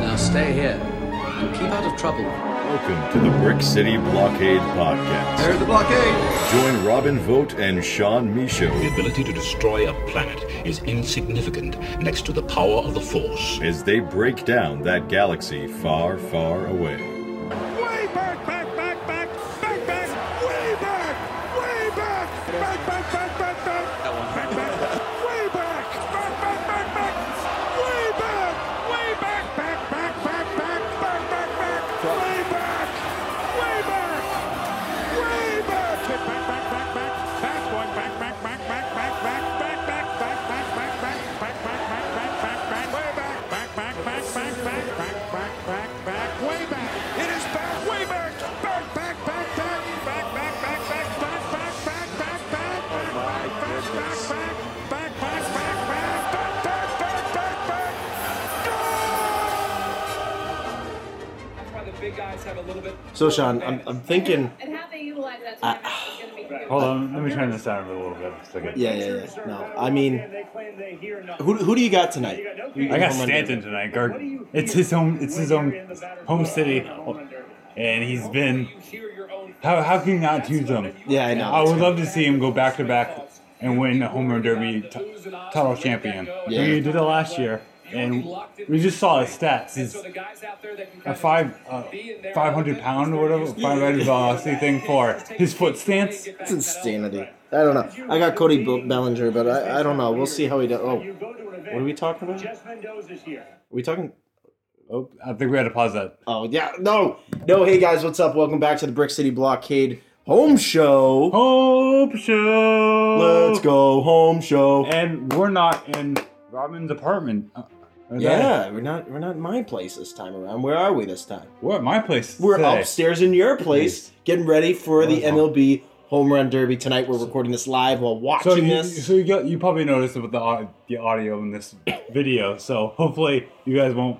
Now stay here and keep out of trouble. Welcome to the Brick City Blockade Podcast. There's the blockade! Join Robin Vogt and Sean Michaud The ability to destroy a planet is insignificant next to the power of the Force. as they break down that galaxy far, far away. So, Sean, I'm, I'm thinking. And how they utilize that time is going to be huge. Hold on, let me turn this down a little bit. Just a second. Yeah, yeah, yeah. No, I mean, who, who do you got tonight? I got Stanton tonight. Guard. It's his home. It's his own home city, and he's been. How how can you not choose him? Yeah, I know. I would love to see him go back to back and win a home run derby t- title champion. Yeah. He did it last year, and we just saw his stats. He's a five uh, five hundred pound or whatever, five hundred velocity thing for his foot stance. It's insanity. I don't know. I got Cody Bellinger, but I, I don't know. We'll see how he does. Oh, what are we talking about? Are we talking? Oh, I think we had to pause that. Oh, yeah. No. No, hey guys, what's up? Welcome back to the Brick City Blockade home show. Home show. Let's go home show. And we're not in Robin's apartment. Uh, Yeah, we're not we're not in my place this time around. Where are we this time? We're at my place. We're today. upstairs in your place, getting ready for the uh-huh. MLB Home Run Derby tonight. We're recording this live while So watching you, this. so you, got, you probably noticed about the, the audio in this video. So hopefully you guys won't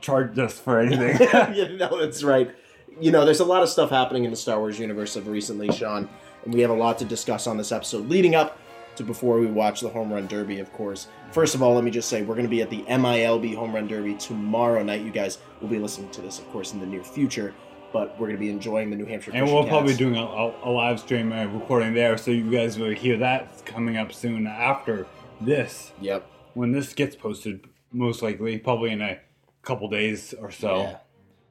charge us for anything. yeah, no, that's right. You know, there's a lot of stuff happening in the Star Wars universe of recently, Sean, and we have a lot to discuss on this episode leading up to before we watch the Home Run Derby, of course. First of all, let me just say we're going to be at the MILB Home Run Derby tomorrow night. You guys will be listening to this, of course, in the near future, but we're going to be enjoying the New Hampshire. and Christian we'll probably Cats. doing a, a, a live stream uh, recording there, so you guys will hear that coming up soon after this. Yep. When this gets posted, most likely, probably in a couple days or so. Yeah.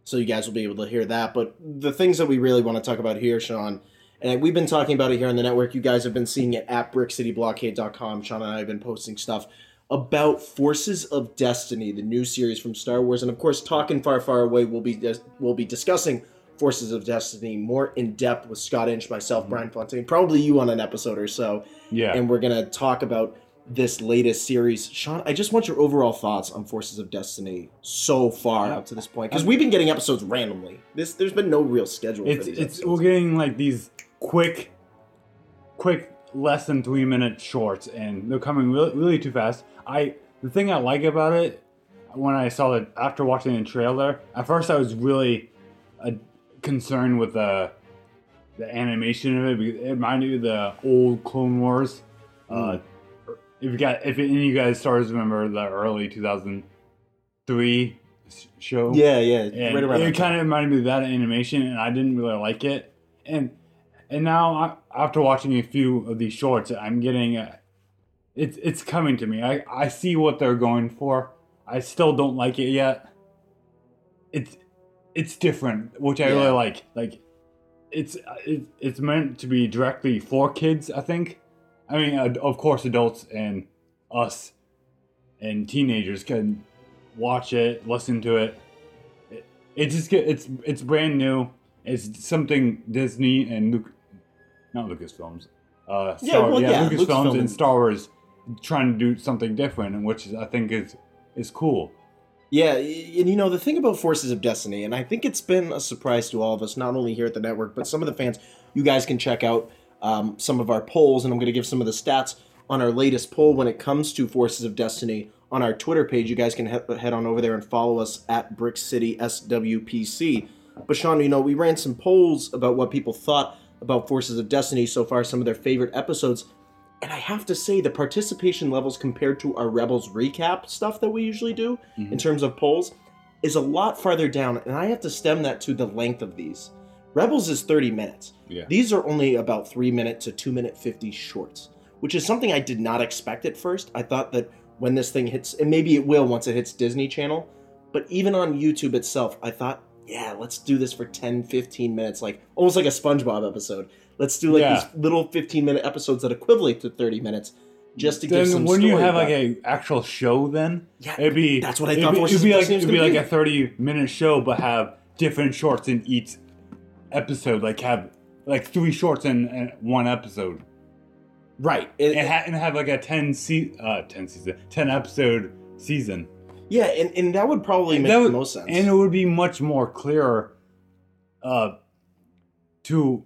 So you guys will be able to hear that. But the things that we really want to talk about here, Sean, and we've been talking about it here on the network. You guys have been seeing it at brickcityblockade.com. Sean and I have been posting stuff about Forces of Destiny, the new series from Star Wars, and of course, talking far, far away. We'll be we'll be discussing Forces of Destiny more in depth with Scott Inch, myself, mm-hmm. Brian Fontaine, probably you on an episode or so Yeah. and we're gonna talk about this latest series. Sean, I just want your overall thoughts on Forces of Destiny so far up to this point, because we've been getting episodes randomly. This there's been no real schedule it's for these. it's episodes. we're getting like these quick quick less than three minute shorts and they're coming really, really too fast i the thing i like about it when i saw it after watching the trailer at first i was really uh, concerned with the the animation of it because it reminded me of the old clone wars uh if you got if any of you guys stars remember the early 2003 show yeah, yeah, and right around. it kind of reminded me of that animation, and I didn't really like it. And and now after watching a few of these shorts, I'm getting uh it's it's coming to me. I I see what they're going for. I still don't like it yet. It's it's different, which I Yeah. really like. Like it's it, it's meant to be directly for kids. I think. I mean, of course, adults and us and teenagers can watch it, listen to it. It, it just get it's it's brand new. It's something Disney and Luke, not Lucasfilms. Uh, Yeah, Star, well, yeah, yeah, Lucasfilms Lucasfilm. and Star Wars trying to do something different, and which is, I think is is cool. Yeah, and you know the thing about Forces of Destiny, and I think it's been a surprise to all of us, not only here at the network, but some of the fans. You guys can check out um, some of our polls, and I'm going to give some of the stats on our latest poll when it comes to Forces of Destiny on our Twitter page. You guys can he- head on over there and follow us at Brick City SWPC. But Sean, you know we ran some polls about what people thought about Forces of Destiny so far, some of their favorite episodes, And I have to say, the participation levels compared to our Rebels recap stuff that we usually do Mm-hmm. in terms of polls is a lot farther down. And I have to stem that to the length of these. Rebels is 30 minutes. Yeah. These are only about three minute to two minute 50 shorts, which is something I did not expect at first. I thought that when this thing hits, and maybe it will once it hits Disney Channel, but even on YouTube itself, I thought, yeah, let's do this for 10, 15 minutes, like almost like a SpongeBob episode. Let's do like Yeah. these little 15 minute episodes that equivalent to 30 minutes just to give Then some wouldn't you have like a actual show then? Yeah, it'd be that's what I it'd thought Be, it'd be like it'd be like a thirty minute show, but have different shorts in each episode. Like have like three shorts in, in one episode, right. It- and, ha- and have like a ten se- uh ten season ten episode season. Yeah, and, and that would probably make That the would- most sense. And it would be much more clearer uh, to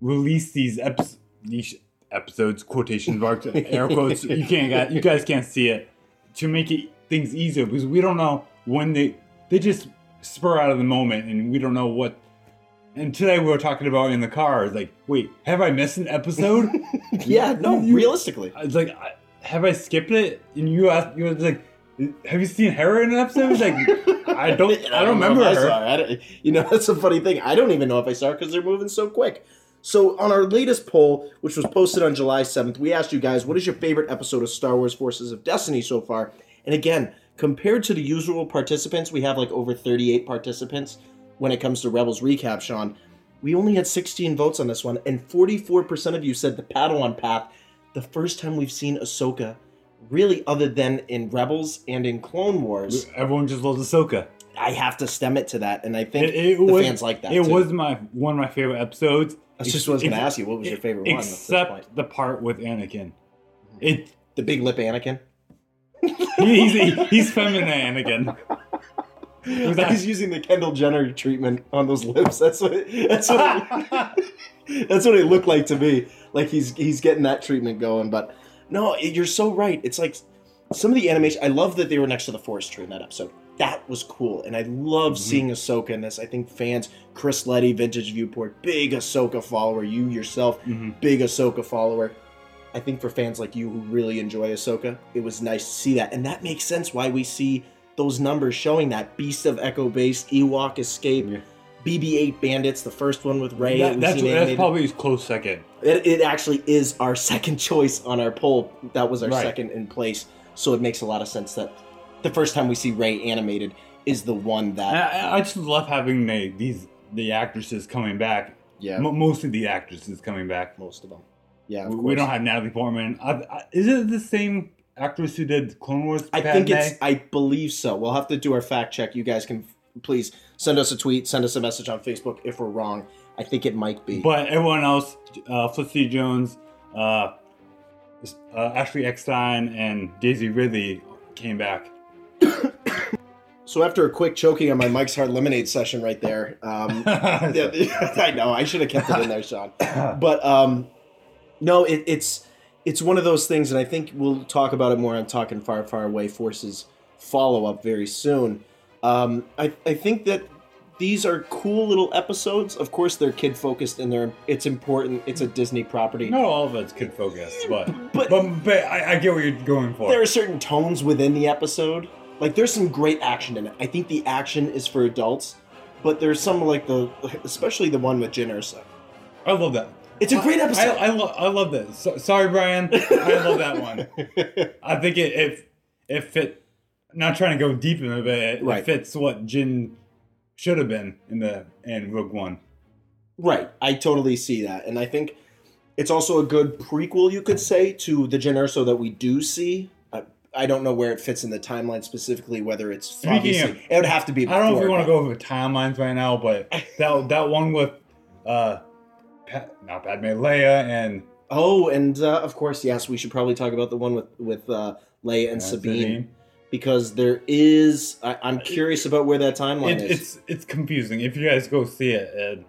release these, epi- these episodes, quotation marks, air quotes. You can't, you guys can't see it. To make it things easier because we don't know when they they just spur out of the moment and we don't know what. And today we were talking about in the car. It's like, wait, have I missed an episode? yeah, no, You- realistically. It's like, I- have I skipped it? And you asked, you was like, have you seen her in an episode? It's like, I don't, I don't know remember if I her. I don't- you know, that's a funny thing. I don't even know if I saw her because they're moving so quick. So, on our latest poll, which was posted on July 7th, we asked you guys, what is your favorite episode of Star Wars Forces of Destiny so far? And again, compared to the usual participants, we have like over 38 participants when it comes to Rebels recap, Sean. We only had 16 votes on this one, and 44% of you said the Padawan path, the first time we've seen Ahsoka, really, other than in Rebels and in Clone Wars. Everyone just loves Ahsoka. I have to stem it to that, and I think It, it the was, fans like that. It too. was my one of my favorite episodes. That's just I was going to ask you. What was your favorite one? This point? Except the part with Anakin. Hmm. It the big lip Anakin. he's he's feminine Anakin. That- He's using the Kendall Jenner treatment on those lips. That's what. It, that's what. It, that's what it looked like to me. Like he's he's getting that treatment going. But no, you're so right. It's like some of the animation. I love that they were next to the forest tree in that episode. That was cool, and I love seeing Ahsoka in this. I think fans, Chris Letty, Vintage Viewport, big Ahsoka follower. You yourself, Mhm. big Ahsoka follower. I think for fans like you who really enjoy Ahsoka, it was nice to see that, and that makes sense why we see those numbers showing that Beast of Echo Base, Ewok Escape, Yeah. BB-8 Bandits, the first one with Rey. That- that's that's probably his close second. It, it actually is our second choice on our poll. That was our Right. second in place, so it makes a lot of sense that the first time we see Rey animated is the one that. I, I just love having the, these the actresses coming back. Yeah, Mo most of the actresses coming back. most of them. Yeah, of We, we don't have Natalie Portman. I, I, is it the same actress who did Clone Wars? I think it's. I believe so. We'll have to do our fact check. You guys can please send us a tweet, send us a message on Facebook if we're wrong. I think it might be. But everyone else, uh, Felicity Jones, uh, uh, Ashley Eckstein, and Daisy Ridley came back. so after a quick choking on my Mike's Hard Lemonade session right there, um, yeah, I know I should have kept it in there, Sean. But um, no, it, it's it's one of those things, and I think we'll talk about it more on talking far, far away forces follow up very soon. Um, I I think that these are cool little episodes. Of course, they're kid focused, and they're it's important. It's a Disney property. Not all of it's kid focused, but But- but but, I, I get what you're going for. there are certain tones within the episode. Like there's some great action in it. I think the action is for adults, but there's some like the, especially the one with Jyn Erso. I love that. It's a great I, episode. I, lo- I love that. So, sorry, Brian. I love that one. I think it it, it fit. Not trying to go deep into it, but it, Right. it fits what Jyn should have been in the in Rogue One. right, I totally see that, and I think it's also a good prequel, you could say, to the Jyn Erso that we do see. I, I don't know where it fits in the timeline specifically, whether it's Speaking of- it would have to be. I don't know if we want to go over timelines right now, but that that one with uh, Pat, not Padme, Leia, and Oh, and uh, of course, yes, we should probably talk about the one with with uh, Leia and uh, Sabine. Because there is I, i'm curious about where that timeline It, is. it's it's confusing. If you guys go see it, and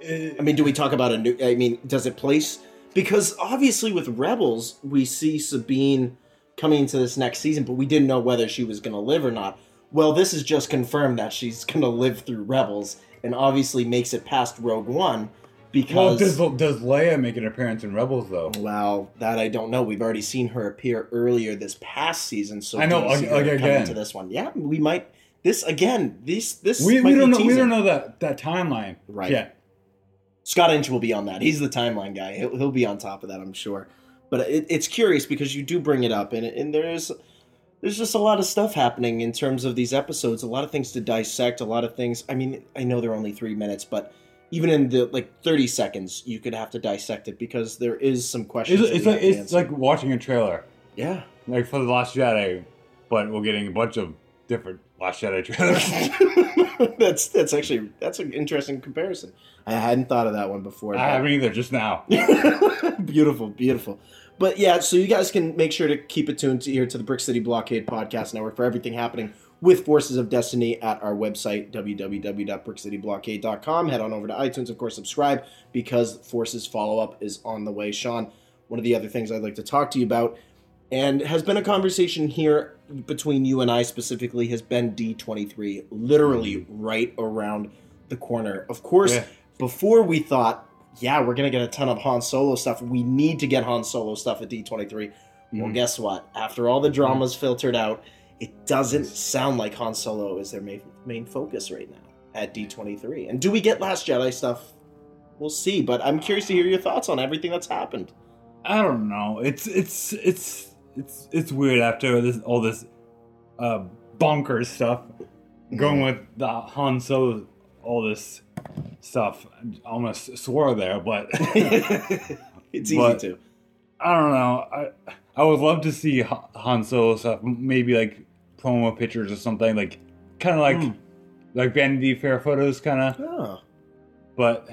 it i mean do we talk about a new i mean does it place because obviously with rebels we see sabine coming into this next season but we didn't know whether she was going to live or not. Well this is just confirmed that she's going to live through rebels and obviously makes it past rogue one Well, does does Leia make an appearance in Rebels though? well, that I don't know. We've already seen her appear earlier this past season, so I know, do you see like- her again. to this one. Yeah, we might. This again. This this We, we don't know. We don't know that that timeline. Right. Yeah. Scott Inch will be on that. He's the timeline guy. He'll, he'll be on top of that, I'm sure. But it, it's curious because you do bring it up, and and there's there's just a lot of stuff happening in terms of these episodes. A lot of things to dissect. A lot of things. I mean, I know they're only three minutes, but even in the like 30 seconds, you could have to dissect it because there is some questions. It's, it's like it's like watching a trailer, yeah. like for the Last Jedi, but we're getting a bunch of different Last Jedi trailers. that's that's actually that's an interesting comparison. I hadn't thought of that one before. I haven't either. Just now. beautiful, beautiful. But yeah, so you guys can make sure to keep it tuned to here to the Brick City Blockade Podcast Network for everything happening with Forces of Destiny at our website, www.brickcityblockade.com. Head on over to iTunes, of course, subscribe because Forces follow up is on the way. Sean, one of the other things I'd like to talk to you about, and has been a conversation here between you and I specifically, has been D23, literally right around the corner. Of course, Yeah. before we thought, yeah, we're gonna get a ton of Han Solo stuff. We need to get Han Solo stuff at D23. Well, Mhm. guess what? After all the dramas filtered out, it doesn't sound like Han Solo is their main main focus right now at D23. And do we get Last Jedi stuff? We'll see. But I'm curious to hear your thoughts on everything that's happened. I don't know. It's it's it's it's it's weird after this all this uh bonkers stuff going with the Han Solo all this stuff. I almost swore there, but it's easy to. I don't know. I I would love to see Ha- Han Solo stuff. Maybe like promo pictures or something. Like kind of like Hmm. like Vanity Fair photos, kind of. Oh, But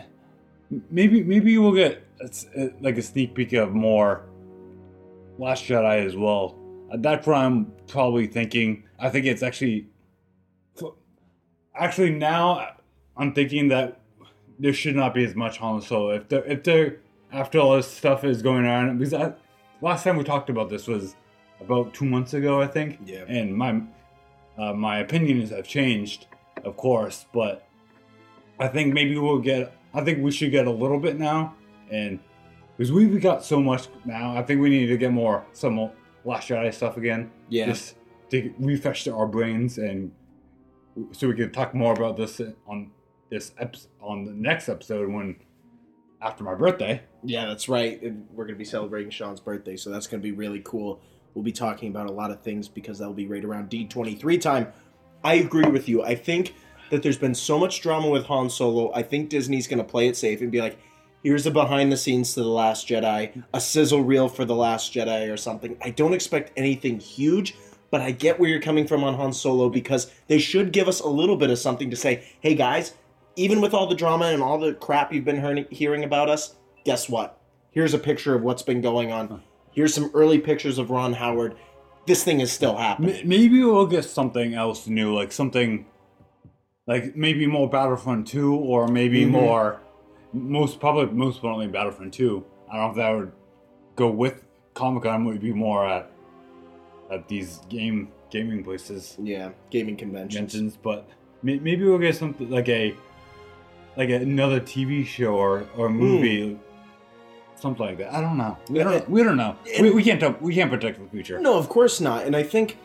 maybe maybe we'll get uh, like a sneak peek of more Last Jedi as well. That's what I'm probably thinking. I think it's actually actually now I'm thinking that there should not be as much Han Solo if there if there after all this stuff is going on because I, last time we talked about this was about two months ago I think Yeah. and my uh, my opinions have changed of course but I think maybe we'll get I think we should get a little bit now and because we we got so much now I think we need to get more some Last Jedi stuff again yeah. just to refresh our brains and so we can talk more about this on this ep- on the next episode when after my birthday. Yeah, that's right. And We're going to be celebrating Sean's birthday, so that's going to be really cool. We'll be talking about a lot of things because that'll be right around D23 time. I agree with you. I think that there's been so much drama with Han Solo. I think Disney's going to play it safe and be like, here's a behind the scenes to The Last Jedi, a sizzle reel for The Last Jedi or something. I don't expect anything huge, but I get where you're coming from on Han Solo because they should give us a little bit of something to say, hey guys, even with all the drama and all the crap you've been hearing, hearing about us, guess what? Here's a picture of what's been going on. Here's some early pictures of Ron Howard. This thing is still happening. M- maybe we'll get something else new, like something like maybe more Battlefront 2 or maybe Mhm. more most probably most probably Battlefront 2. I don't know if that would go with Comic Con would be more at at these game gaming places Yeah, gaming conventions. mentions, but may- maybe we'll get something like a like another TV show or or movie, something like that. I don't know. We don't. We don't know. We, we can't. tell- We can't protect the future. No, of course not. And I think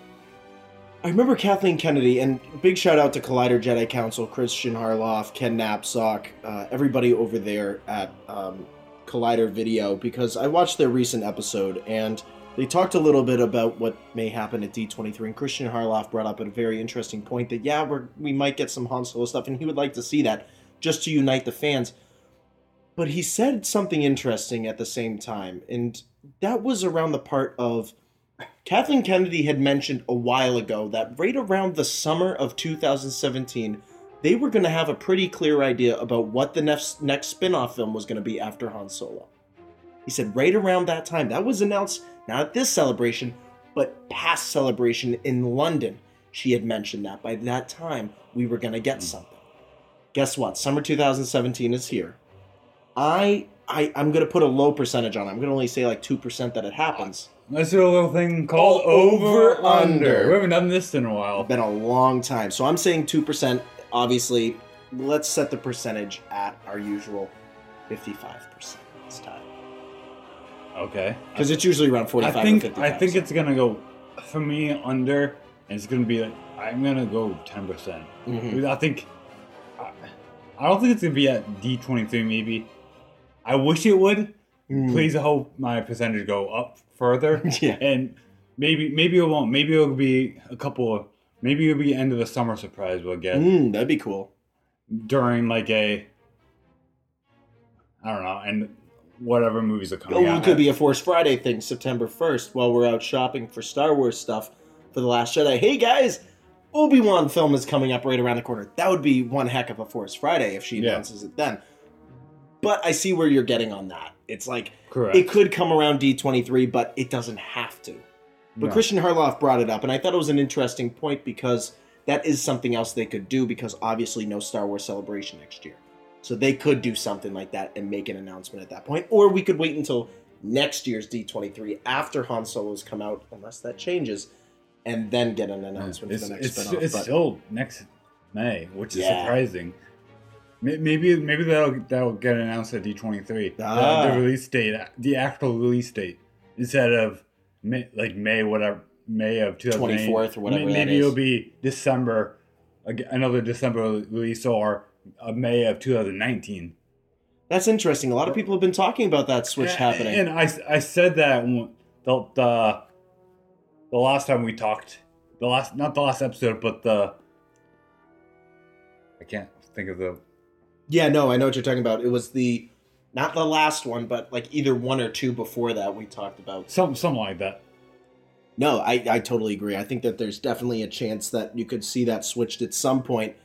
I remember Kathleen Kennedy, and big shout out to Collider Jedi Council, Kristian Harloff, Ken Napzok, uh, everybody over there at um, Collider Video, because I watched their recent episode and they talked a little bit about what may happen at D23. And Kristian Harloff brought up a very interesting point that yeah, we're we might get some Han Solo stuff, and he would like to see that just to unite the fans. But he said something interesting at the same time, and that was around the part of Kathleen Kennedy had mentioned a while ago that right around the summer of 2017, they were going to have a pretty clear idea about what the next next spin-off film was going to be after Han Solo. He said right around that time, that was announced not at this celebration, but past celebration in London. She had mentioned that by that time we were going to get something. Guess what? Summer 2017 is here. I I I'm to put a low percentage on. it. I'm to only say like 2% that it happens. Let's do a little thing called over over, under. under. We haven't done this in a while. been a long time. So I'm saying 2%. Obviously, let's set the percentage at our usual 55 percent this time Okay. because it's usually around 45 I think or 55 I think it's gonna go for me under, and it's gonna be like I'm gonna go ten percent. Mhm. I think I, I don't think it's gonna be at D twenty three. Maybe I wish it would. Mm. Please hope my percentage go up further. Yeah. and maybe maybe it won't. Maybe it'll be a couple. of Maybe it'll be end of the summer surprise we'll get Mm, that'd be cool during like a I don't know, and whatever movies are coming Oh, out. it could be a Force Friday thing, September 1st, while we're out shopping for Star Wars stuff for The Last Jedi. Hey guys, Obi Wan film is coming up right around the corner. That would be one heck of a Force Friday if she Yeah. announces it then. But I see where you're getting on that. It's like, correct. it could come around D23, but it doesn't have to. But No. Kristian Harloff brought it up, and I thought it was an interesting point because that is something else they could do because obviously no Star Wars celebration next year. So they could do something like that and make an announcement at that point. Or we could wait until next year's D23 after Han Solo's come out, unless that changes, and then get an announcement it's, for the next it's, spin-off. it's But- still next May, which is Yeah. surprising. May- Maybe maybe that'll that'll get announced at D twenty three. Ah. The release date, the actual release date, instead of May, like May whatever May of two thousand 24th or whatever Maybe is. it'll be December, another December release or May of two thousand nineteen. That's interesting. A lot of people have been talking about that switch happening. And I, I said that the, the the last time we talked, the last not the last episode, but the I can't think of the yeah, no, I know what you're talking about. It was the not the last one, but like either one or two before that we talked about. some something like that. No, I, I totally agree. I think that there's definitely a chance that you could see that switched at some point.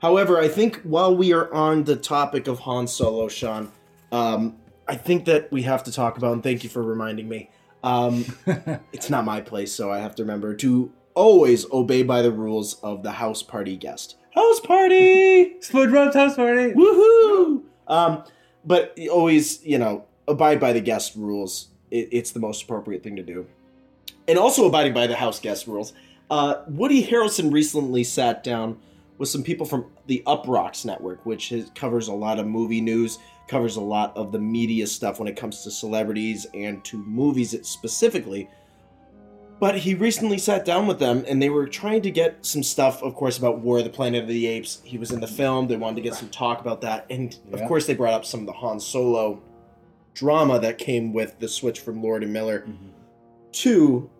However, I think while we are on the topic of Han Solo, Sean, um, I think that we have to talk about, and thank you for reminding me. Um, it's not my place, so I have to remember to always obey by the rules of the house party guest. House party! SpongeBob's house party. Woohoo! Um, but you always, you know, abide by the guest rules. It, it's the most appropriate thing to do. And also abiding by the house guest rules. Uh, Woody Harrelson recently sat down with some people from the Uproxx Network, which is, covers a lot of movie news, covers a lot of the media stuff when it comes to celebrities and to movies specifically. But he recently sat down with them and they were trying to get some stuff, of course, about War of the Planet of the Apes. He was in the film. They wanted to get some talk about that. And of course, they brought up some of the Han Solo drama that came with the switch from Lord and Miller mm-hmm. to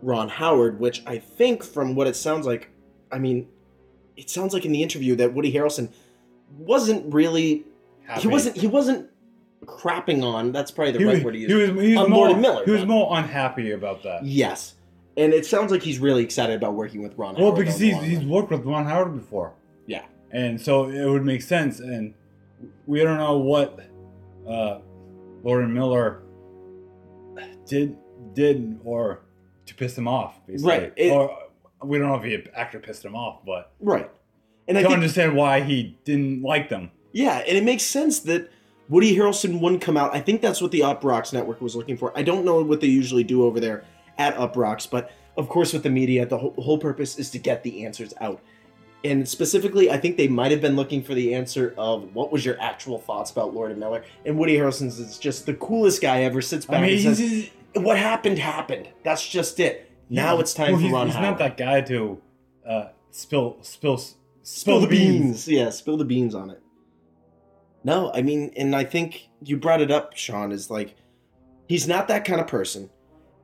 Ron Howard, which I think, from what it sounds like, I mean, it sounds like in the interview that Woody Harrelson wasn't really. Happy. He wasn't. He wasn't crapping on. That's probably the He, right was- word to use. he was, he was more, Lord and Miller, He was but- more unhappy about that. Yes, and it sounds like he's really excited about working with Ron. Well, Howard because he's he's worked with Ron Howard before. Yeah. And so it would make sense. And we don't know what uh, and Miller did did or to piss him off, basically. Right, it- or we don't know if he actor pissed him off, but right, and I to think understand why he didn't like them. Yeah, and it makes sense that Woody Harrelson wouldn't come out. I think that's what the Uproxx network was looking for. I don't know what they usually do over there at Uproxx, but of course, with the media, the whole, whole purpose is to get the answers out. And specifically, I think they might have been looking for the answer of what was your actual thoughts about Lord and Miller. And Woody Harrelson's is just the coolest guy ever. Sits back I mean, and says, "What happened happened. That's just it. Now it's time well, for he's, Ron he's Howard." not that guy to uh, spill spill spill, spill the beans. Yeah, spill the beans on it. No, I mean, and I think you brought it up, Sean. Is like he's not that kind of person,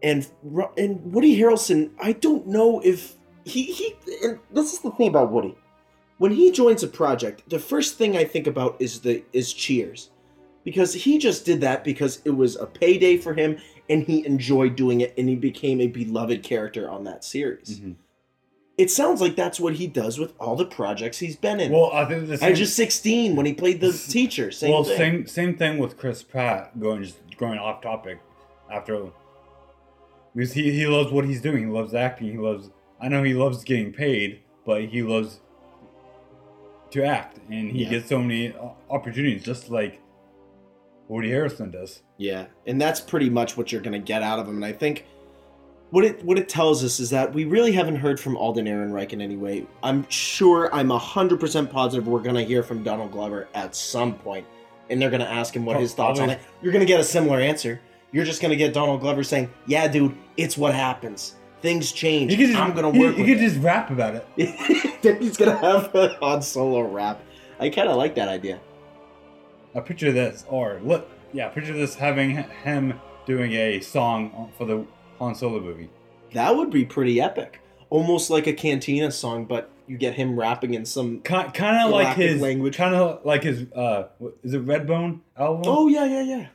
and and Woody Harrelson. I don't know if he he. And this is the thing about Woody. When he joins a project, the first thing I think about is the is Cheers, because he just did that because it was a payday for him, and he enjoyed doing it, and he became a beloved character on that series. Mhm. It sounds like that's what he does with all the projects he's been in. Well, I think the same, just 16 when he played the teacher. Same well, thing. same same thing with Chris Pratt going just going off topic after because he, he loves what he's doing. He loves acting. He loves. I know he loves getting paid, but he loves to act, and he Yeah. gets so many opportunities, just like Woody Harrelson does. Yeah, and that's pretty much what you're going to get out of him. And I think what it what it tells us is that we really haven't heard from Alden Ehrenreich in any way. I'm sure, I'm 100% positive we're going to hear from Donald Glover at some point and they're gonna ask him what his thoughts on it. You're gonna get a similar answer. You're just gonna get Donald Glover saying, "Yeah, dude, it's what happens. Things change. You just, I'm gonna work You, with could just rap about it. Then he's gonna have a Han Solo rap. I kind of like that idea. I picture this, or look, yeah, picture this having him doing a song for the Han Solo movie. That would be pretty epic. Almost like a Cantina song, but you get him rapping in some. Kind, of like his language. kind of like his. uh Is it Redbone album? Oh yeah, yeah, yeah.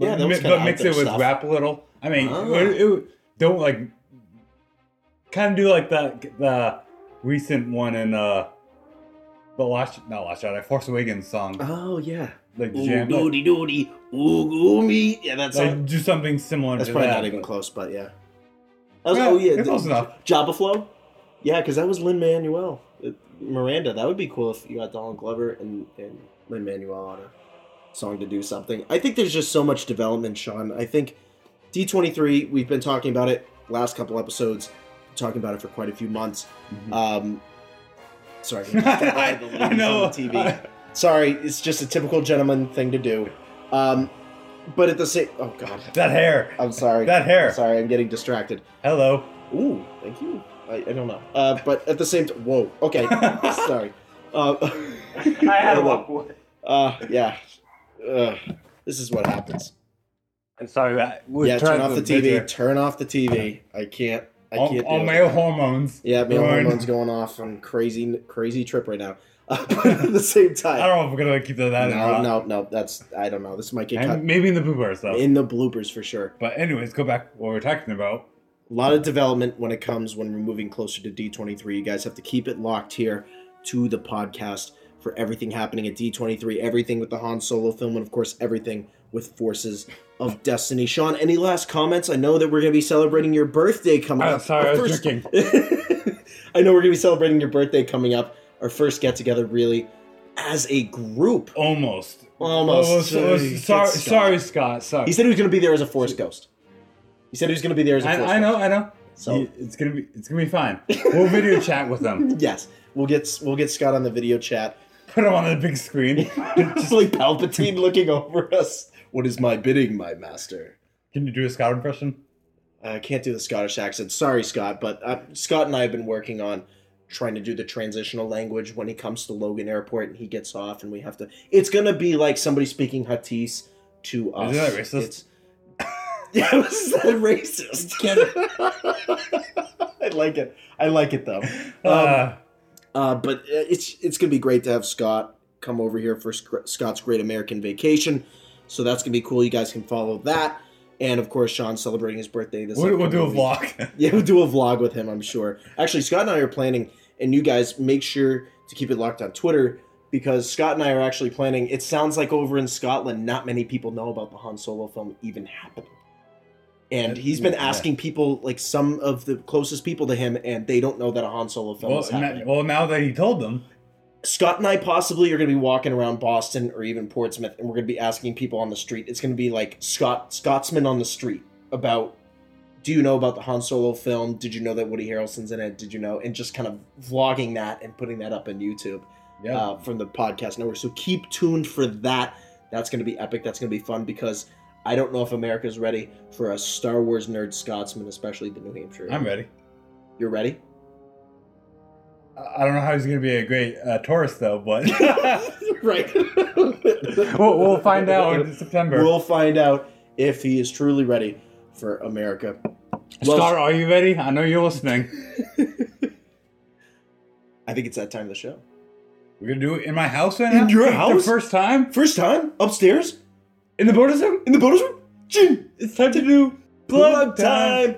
But, yeah, that was mi- but mix it with stuff. rap a little. I mean, Ah. it, it- don't like kind of do like the the recent one in uh the last not last Jedi Force Awakens song, Oh yeah. like Ooh jam. Doody doody, ooh goomy. Yeah, that's like, do something similar. that's to probably that, not even close, but yeah. That was, Yeah, oh yeah, it's close enough. Jabba Flow. Yeah, because that was Lin Manuel, Miranda. That would be cool if you got Donald Glover and and Lin Manuel on a song to do something. I think there's just so much development, Sean. I think D23. We've been talking about it last couple episodes, talking about it for quite a few months. Um, sorry, I'm just getting by the I know. on the TV. Sorry, it's just a typical gentleman thing to do. Um, but at the same, oh god, that hair. I'm sorry. That hair. Sorry, I'm getting distracted. Hello. Ooh, thank you. I, I don't know. Uh, but at the same time, whoa. Okay, sorry. Uh, I had to walk away. Uh, yeah. Uh, this is what happens. I'm sorry. I, we're yeah, turn off the TV. picture. Turn off the TV. I can't. I All, can't. all deal male hormones. Yeah, male going. hormones going off on crazy, crazy trip right now. Uh, but at the same time, I don't know if we're gonna keep that. that in or no, no, no. That's I don't know. This might get cut maybe in the bloopers though. in the bloopers for sure. but anyways, go back what we're talking about. A lot of development when it comes when we're moving closer to D23. You guys have to keep it locked here to the podcast for everything happening at D23, everything with the Han Solo film, and of course, everything with Forces of Destiny. Sean, any last comments? I know that we're going to be celebrating your birthday coming Oh, up. sorry, Our I was first- drinking. I know we're going to be celebrating your birthday coming up. Our first get together, really, as a group. Almost. Almost. Oh, Sorry, oh, sorry, Scott. sorry, Scott. Sorry. He said he was going to be there as a Force Ghost. He said he was going to be there as a Force I, I know, Ghost. I know. So- He- it's gonna be, it's gonna be fine. We'll video chat with them. Yes, we'll get we'll get Scott on the video chat. Put them on the big screen. Just like Palpatine looking over us. What is my bidding, my master? Can you do a Scott impression? I can't do the Scottish accent. Sorry, Scott, but uh, Scott and I have been working on trying to do the transitional language when he comes to Logan Airport and he gets off, and we have to. It's gonna be like somebody speaking Huttese to us. Is that racist? It's, yeah, was that racist? I like it. I like it though. Uh, Uh, but uh, it's it's gonna be great to have Scott come over here for Scott's Great American Vacation. So that's gonna be cool. You guys can follow that, and of course, Sean's celebrating his birthday this. we'll, we'll do a week. vlog. Yeah, we'll do a vlog with him. I'm sure. Actually, Scott and I are planning, and you guys make sure to keep it locked on Twitter because Scott and I are actually planning. It sounds like over in Scotland, not many people know about the Han Solo film even happening. And he's been asking people, like some of the closest people to him, and they don't know that a Han Solo film well, is happening. na- well, now that he told them, Scott and I possibly are going to be walking around Boston or even Portsmouth, and we're going to be asking people on the street. It's going to be like Scott Scotsman on the street about, do you know about the Han Solo film? Did you know that Woody Harrelson's in it? Did you know? And just kind of vlogging that and putting that up on YouTube yeah, uh, from the podcast network. So keep tuned for that. That's going to be epic. That's going to be fun because I don't know if America's ready for a Star Wars nerd Scotsman, especially the New Hampshire. I'm ready. You're ready? I I don't know how he's gonna be a great uh, tourist though, but right. we'll, we'll find out in September. We'll find out if he is truly ready for America. Well, Scott, are you ready? I know you're listening. I think it's that time of the show. We're gonna do it in my house right In now. your The house? first time First time upstairs in the bonus room. in the bonus room. Jim, It's time to do plug time.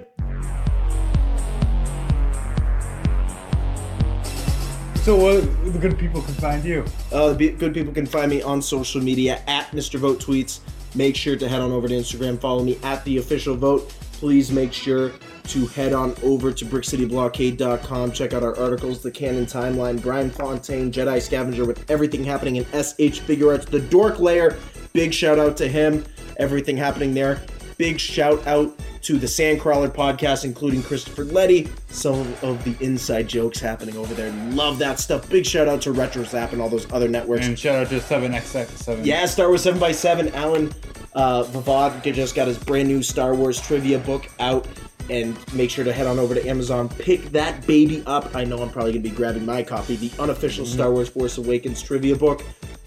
So, uh, the good people can find you. Uh, the good people can find me on social media at Mr. Vote Tweets. Make sure to head on over to Instagram, follow me at the official vote. Please make sure to head on over to brickcityblockade.com. Check out our articles, the canon timeline, Brian Fontaine, Jedi Scavenger, with everything happening in SH Figuarts, the Dork Layer. Big shout out to him. Everything happening there. big shout out to the Sandcrawler podcast, including Christopher Letty. Some of the inside jokes happening over there. Love that stuff. Big shout out to Retro Zap and all those other networks. And shout out to 7XX7. Yeah, Star Wars 7x7. Alan uh, Vavad just got his brand new Star Wars trivia book out. And make sure to head on over to Amazon. Pick that baby up. I know I'm probably going to be grabbing my copy, the unofficial mm-hmm. Star Wars Force Awakens trivia book.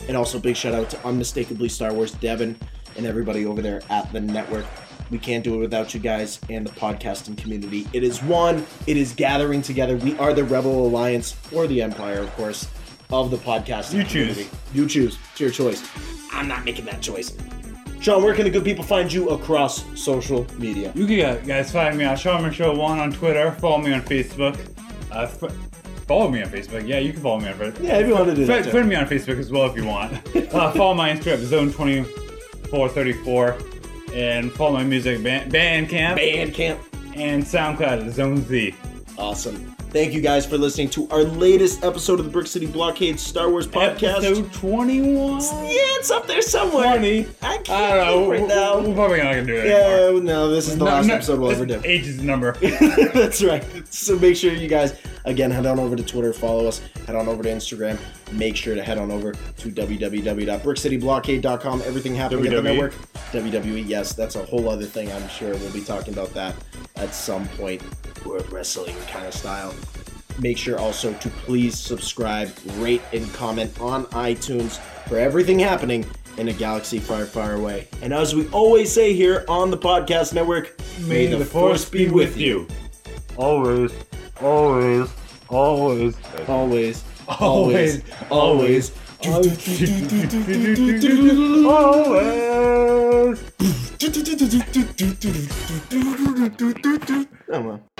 And also, big shout out to Unmistakably Star Wars Devin and everybody over there at the network. We can't do it without you guys and the podcasting community. It is one, it is gathering together. We are the Rebel Alliance, or the Empire, of course, of the podcasting You choose. You choose. It's your choice. I'm not making that choice. Sean, where can the good people find you across social media? You can guys find me on Show 1 on Twitter. Follow me on Facebook. Uh, f- follow me on Facebook. Yeah, you can follow me on Facebook. Yeah, if you want to do that. Friend me on Facebook as well if you want. uh, follow my Instagram, Zone2434. And follow my music, band, Bandcamp. Bandcamp. And SoundCloud, Zone Z. Awesome. Thank you guys for listening to our latest episode of the Brick City Blockade Star Wars podcast. Episode 21? Yeah, it's up there somewhere. 20. I can't I don't know. right now. We're probably not going to do it anymore. Yeah, no, this is the last episode we'll ever do. Age is the number. That's right. So make sure you guys, again, head on over to Twitter, follow us, head on over to Instagram. Make sure to head on over to www.brickcityblockade.com. Everything happening at the network. WWE, yes, that's a whole other thing. I'm sure we'll be talking about that at some point. Wrestling kind of style. Make sure also to please subscribe, rate, and comment on iTunes for everything happening in a galaxy far, far away. And as we always say here on the podcast network, May the force be with you. Always, always, always, Always, always, always. always. Come